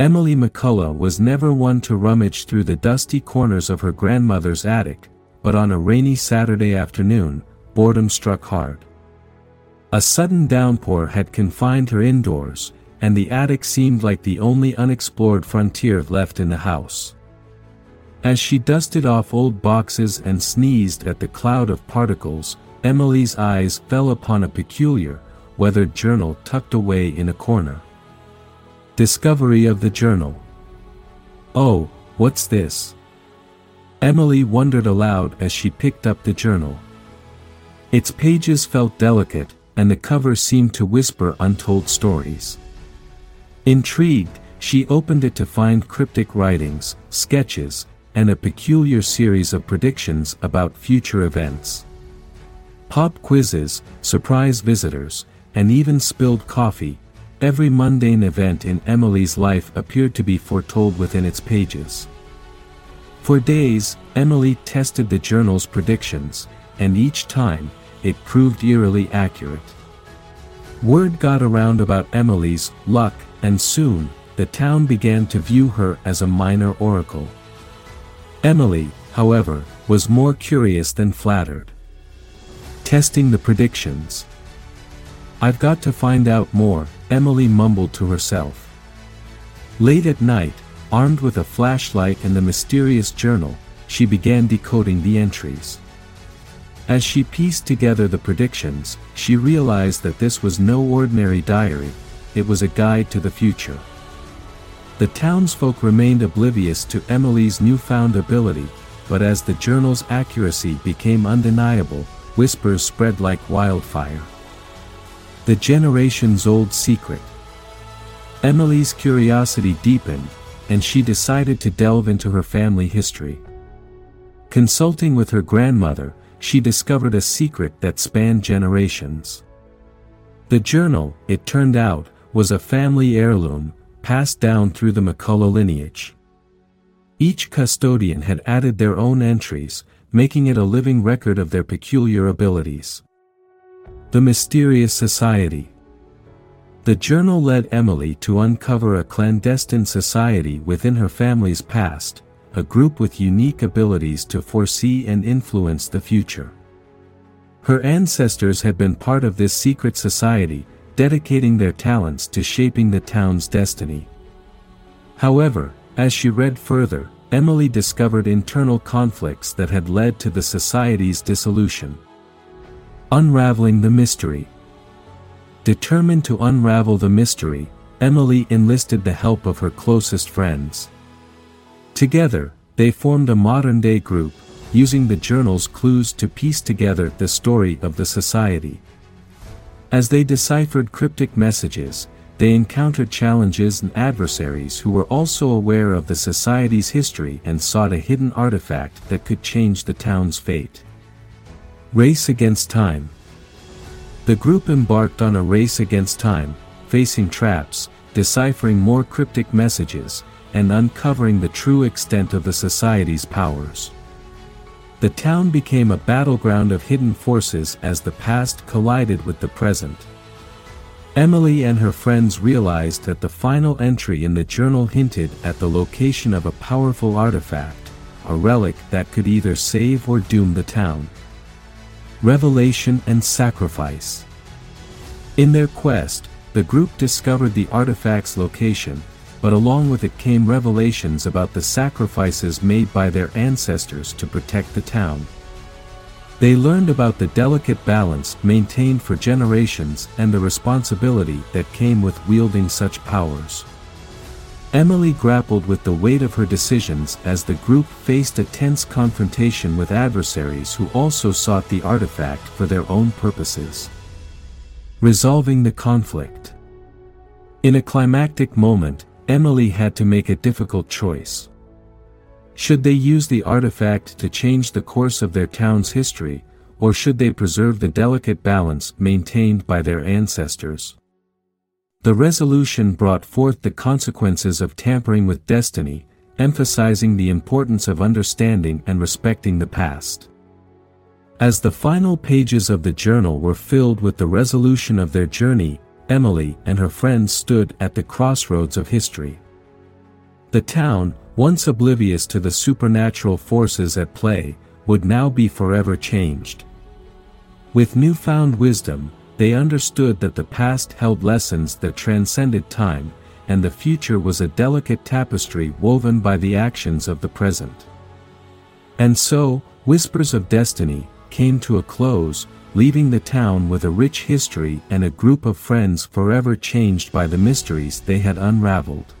Emily McCullough was never one to rummage through the dusty corners of her grandmother's attic, but on a rainy Saturday afternoon, boredom struck hard. A sudden downpour had confined her indoors, and the attic seemed like the only unexplored frontier left in the house. As she dusted off old boxes and sneezed at the cloud of particles, Emily's eyes fell upon a peculiar, weathered journal tucked away in a corner. Discovery of the journal. Oh, what's this? Emily wondered aloud as she picked up the journal. Its pages felt delicate, and the cover seemed to whisper untold stories. Intrigued, she opened it to find cryptic writings, sketches, and a peculiar series of predictions about future events. Pop quizzes, surprise visitors, and even spilled coffee, every mundane event in Emily's life appeared to be foretold within its pages. For days, Emily tested the journal's predictions, and each time, it proved eerily accurate. Word got around about Emily's luck, and soon, the town began to view her as a minor oracle. Emily, however, was more curious than flattered. Testing the predictions. I've got to find out more, Emily mumbled to herself. Late at night, armed with a flashlight and the mysterious journal, she began decoding the entries. As she pieced together the predictions, she realized that this was no ordinary diary, it was a guide to the future. The townsfolk remained oblivious to Emily's newfound ability, but as the journal's accuracy became undeniable, whispers spread like wildfire. The generation's old secret. Emily's curiosity deepened, and she decided to delve into her family history. Consulting with her grandmother, she discovered a secret that spanned generations. The journal, it turned out, was a family heirloom, passed down through the McCullough lineage. Each custodian had added their own entries, making it a living record of their peculiar abilities. The Mysterious Society The journal led Emily to uncover a clandestine society within her family's past, a group with unique abilities to foresee and influence the future. Her ancestors had been part of this secret society, dedicating their talents to shaping the town's destiny. However, as she read further, Emily discovered internal conflicts that had led to the society's dissolution. Unraveling the mystery. Determined to unravel the mystery, Emily enlisted the help of her closest friends. Together, they formed a modern-day group, using the journal's clues to piece together the story of the society. As they deciphered cryptic messages, they encountered challenges and adversaries who were also aware of the society's history and sought a hidden artifact that could change the town's fate. Race Against Time The group embarked on a race against time, facing traps, deciphering more cryptic messages, and uncovering the true extent of the society's powers. The town became a battleground of hidden forces as the past collided with the present. Emily and her friends realized that the final entry in the journal hinted at the location of a powerful artifact, a relic that could either save or doom the town. Revelation and Sacrifice In their quest, the group discovered the artifact's location, but along with it came revelations about the sacrifices made by their ancestors to protect the town. They learned about the delicate balance maintained for generations and the responsibility that came with wielding such powers. Emily grappled with the weight of her decisions as the group faced a tense confrontation with adversaries who also sought the artifact for their own purposes. Resolving the conflict. In a climactic moment, Emily had to make a difficult choice. Should they use the artifact to change the course of their town's history, or should they preserve the delicate balance maintained by their ancestors? The resolution brought forth the consequences of tampering with destiny, emphasizing the importance of understanding and respecting the past. As the final pages of the journal were filled with the resolution of their journey, Emily and her friends stood at the crossroads of history. The town, once oblivious to the supernatural forces at play, would now be forever changed. With newfound wisdom, they understood that the past held lessons that transcended time, and the future was a delicate tapestry woven by the actions of the present. And so, Whispers of Destiny, came to a close, leaving the town with a rich history and a group of friends forever changed by the mysteries they had unraveled.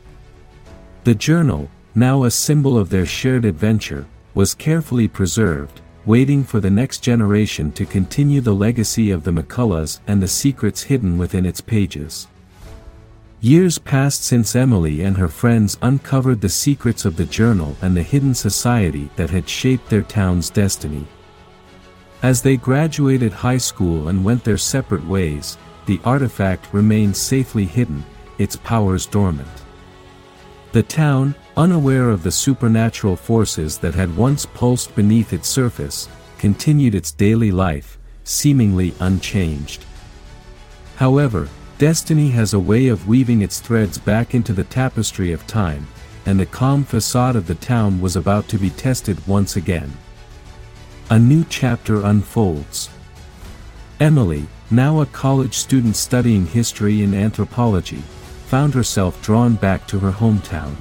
The journal, now a symbol of their shared adventure, was carefully preserved, waiting for the next generation to continue the legacy of the McCulloughs and the secrets hidden within its pages. Years passed since Emily and her friends uncovered the secrets of the journal and the hidden society that had shaped their town's destiny. As they graduated high school and went their separate ways, the artifact remained safely hidden, its powers dormant. The town, unaware of the supernatural forces that had once pulsed beneath its surface, continued its daily life, seemingly unchanged. However, destiny has a way of weaving its threads back into the tapestry of time, and the calm facade of the town was about to be tested once again. A new chapter unfolds. Emily, now a college student studying history and anthropology, found herself drawn back to her hometown.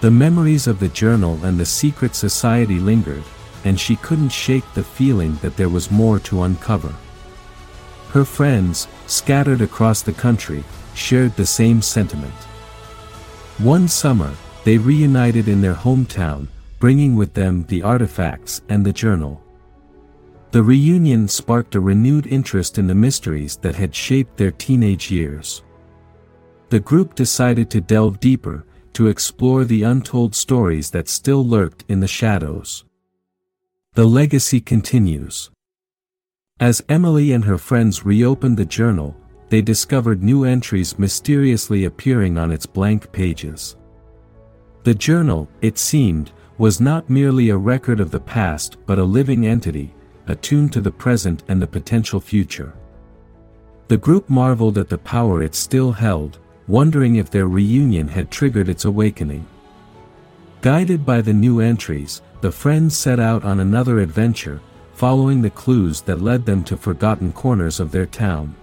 The memories of the journal and the secret society lingered, and she couldn't shake the feeling that there was more to uncover. Her friends, scattered across the country, shared the same sentiment. One summer, they reunited in their hometown, bringing with them the artifacts and the journal. The reunion sparked a renewed interest in the mysteries that had shaped their teenage years. The group decided to delve deeper, to explore the untold stories that still lurked in the shadows. The legacy continues. As Emily and her friends reopened the journal, they discovered new entries mysteriously appearing on its blank pages. The journal, it seemed, was not merely a record of the past but a living entity, attuned to the present and the potential future. The group marveled at the power it still held, wondering if their reunion had triggered its awakening. Guided by the new entries, the friends set out on another adventure, following the clues that led them to forgotten corners of their town.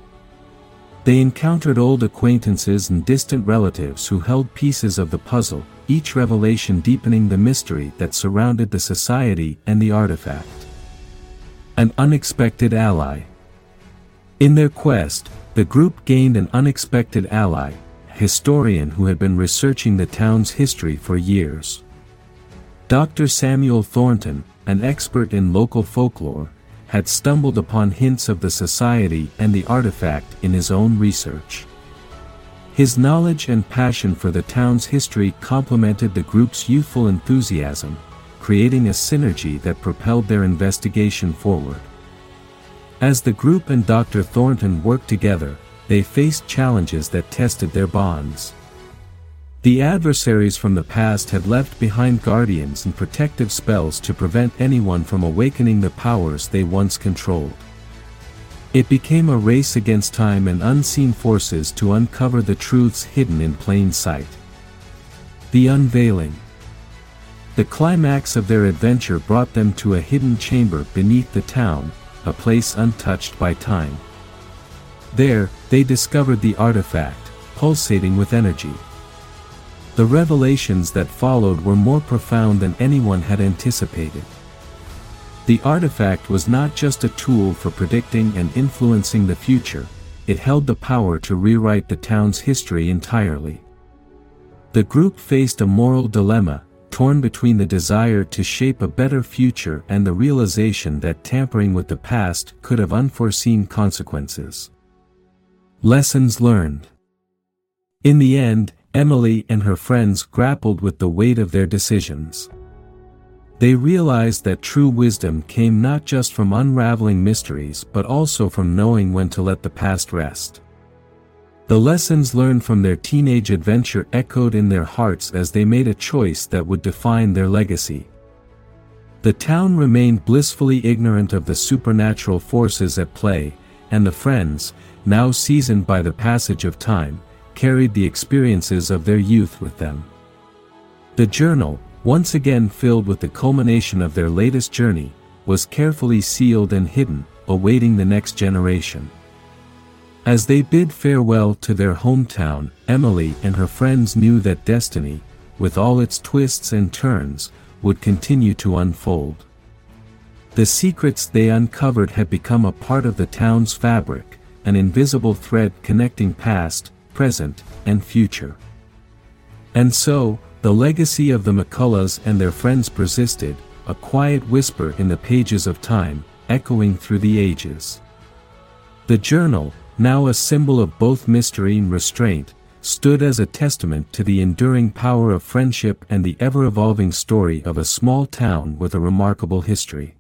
They encountered old acquaintances and distant relatives who held pieces of the puzzle, each revelation deepening the mystery that surrounded the society and the artifact. An unexpected ally. In their quest, the group gained an unexpected ally, historian who had been researching the town's history for years. Dr. Samuel Thornton, an expert in local folklore, had stumbled upon hints of the society and the artifact in his own research. His knowledge and passion for the town's history complemented the group's youthful enthusiasm, creating a synergy that propelled their investigation forward. As the group and Dr. Thornton worked together, they faced challenges that tested their bonds. The adversaries from the past had left behind guardians and protective spells to prevent anyone from awakening the powers they once controlled. It became a race against time and unseen forces to uncover the truths hidden in plain sight. The Unveiling The climax of their adventure brought them to a hidden chamber beneath the town, a place untouched by time. There, they discovered the artifact, pulsating with energy. The revelations that followed were more profound than anyone had anticipated. The artifact was not just a tool for predicting and influencing the future, it held the power to rewrite the town's history entirely. The group faced a moral dilemma, torn between the desire to shape a better future and the realization that tampering with the past could have unforeseen consequences. Lessons learned. In the end, Emily and her friends grappled with the weight of their decisions. They realized that true wisdom came not just from unraveling mysteries but also from knowing when to let the past rest. The lessons learned from their teenage adventure echoed in their hearts as they made a choice that would define their legacy. The town remained blissfully ignorant of the supernatural forces at play, and the friends, now seasoned by the passage of time, carried the experiences of their youth with them. The journal, once again filled with the culmination of their latest journey, was carefully sealed and hidden, awaiting the next generation. As they bid farewell to their hometown, Emily and her friends knew that destiny, with all its twists and turns, would continue to unfold. The secrets they uncovered had become a part of the town's fabric, an invisible thread connecting past, present, and future. And so, the legacy of the McCulloughs and their friends persisted, a quiet whisper in the pages of time, echoing through the ages. The journal, now a symbol of both mystery and restraint, stood as a testament to the enduring power of friendship and the ever-evolving story of a small town with a remarkable history.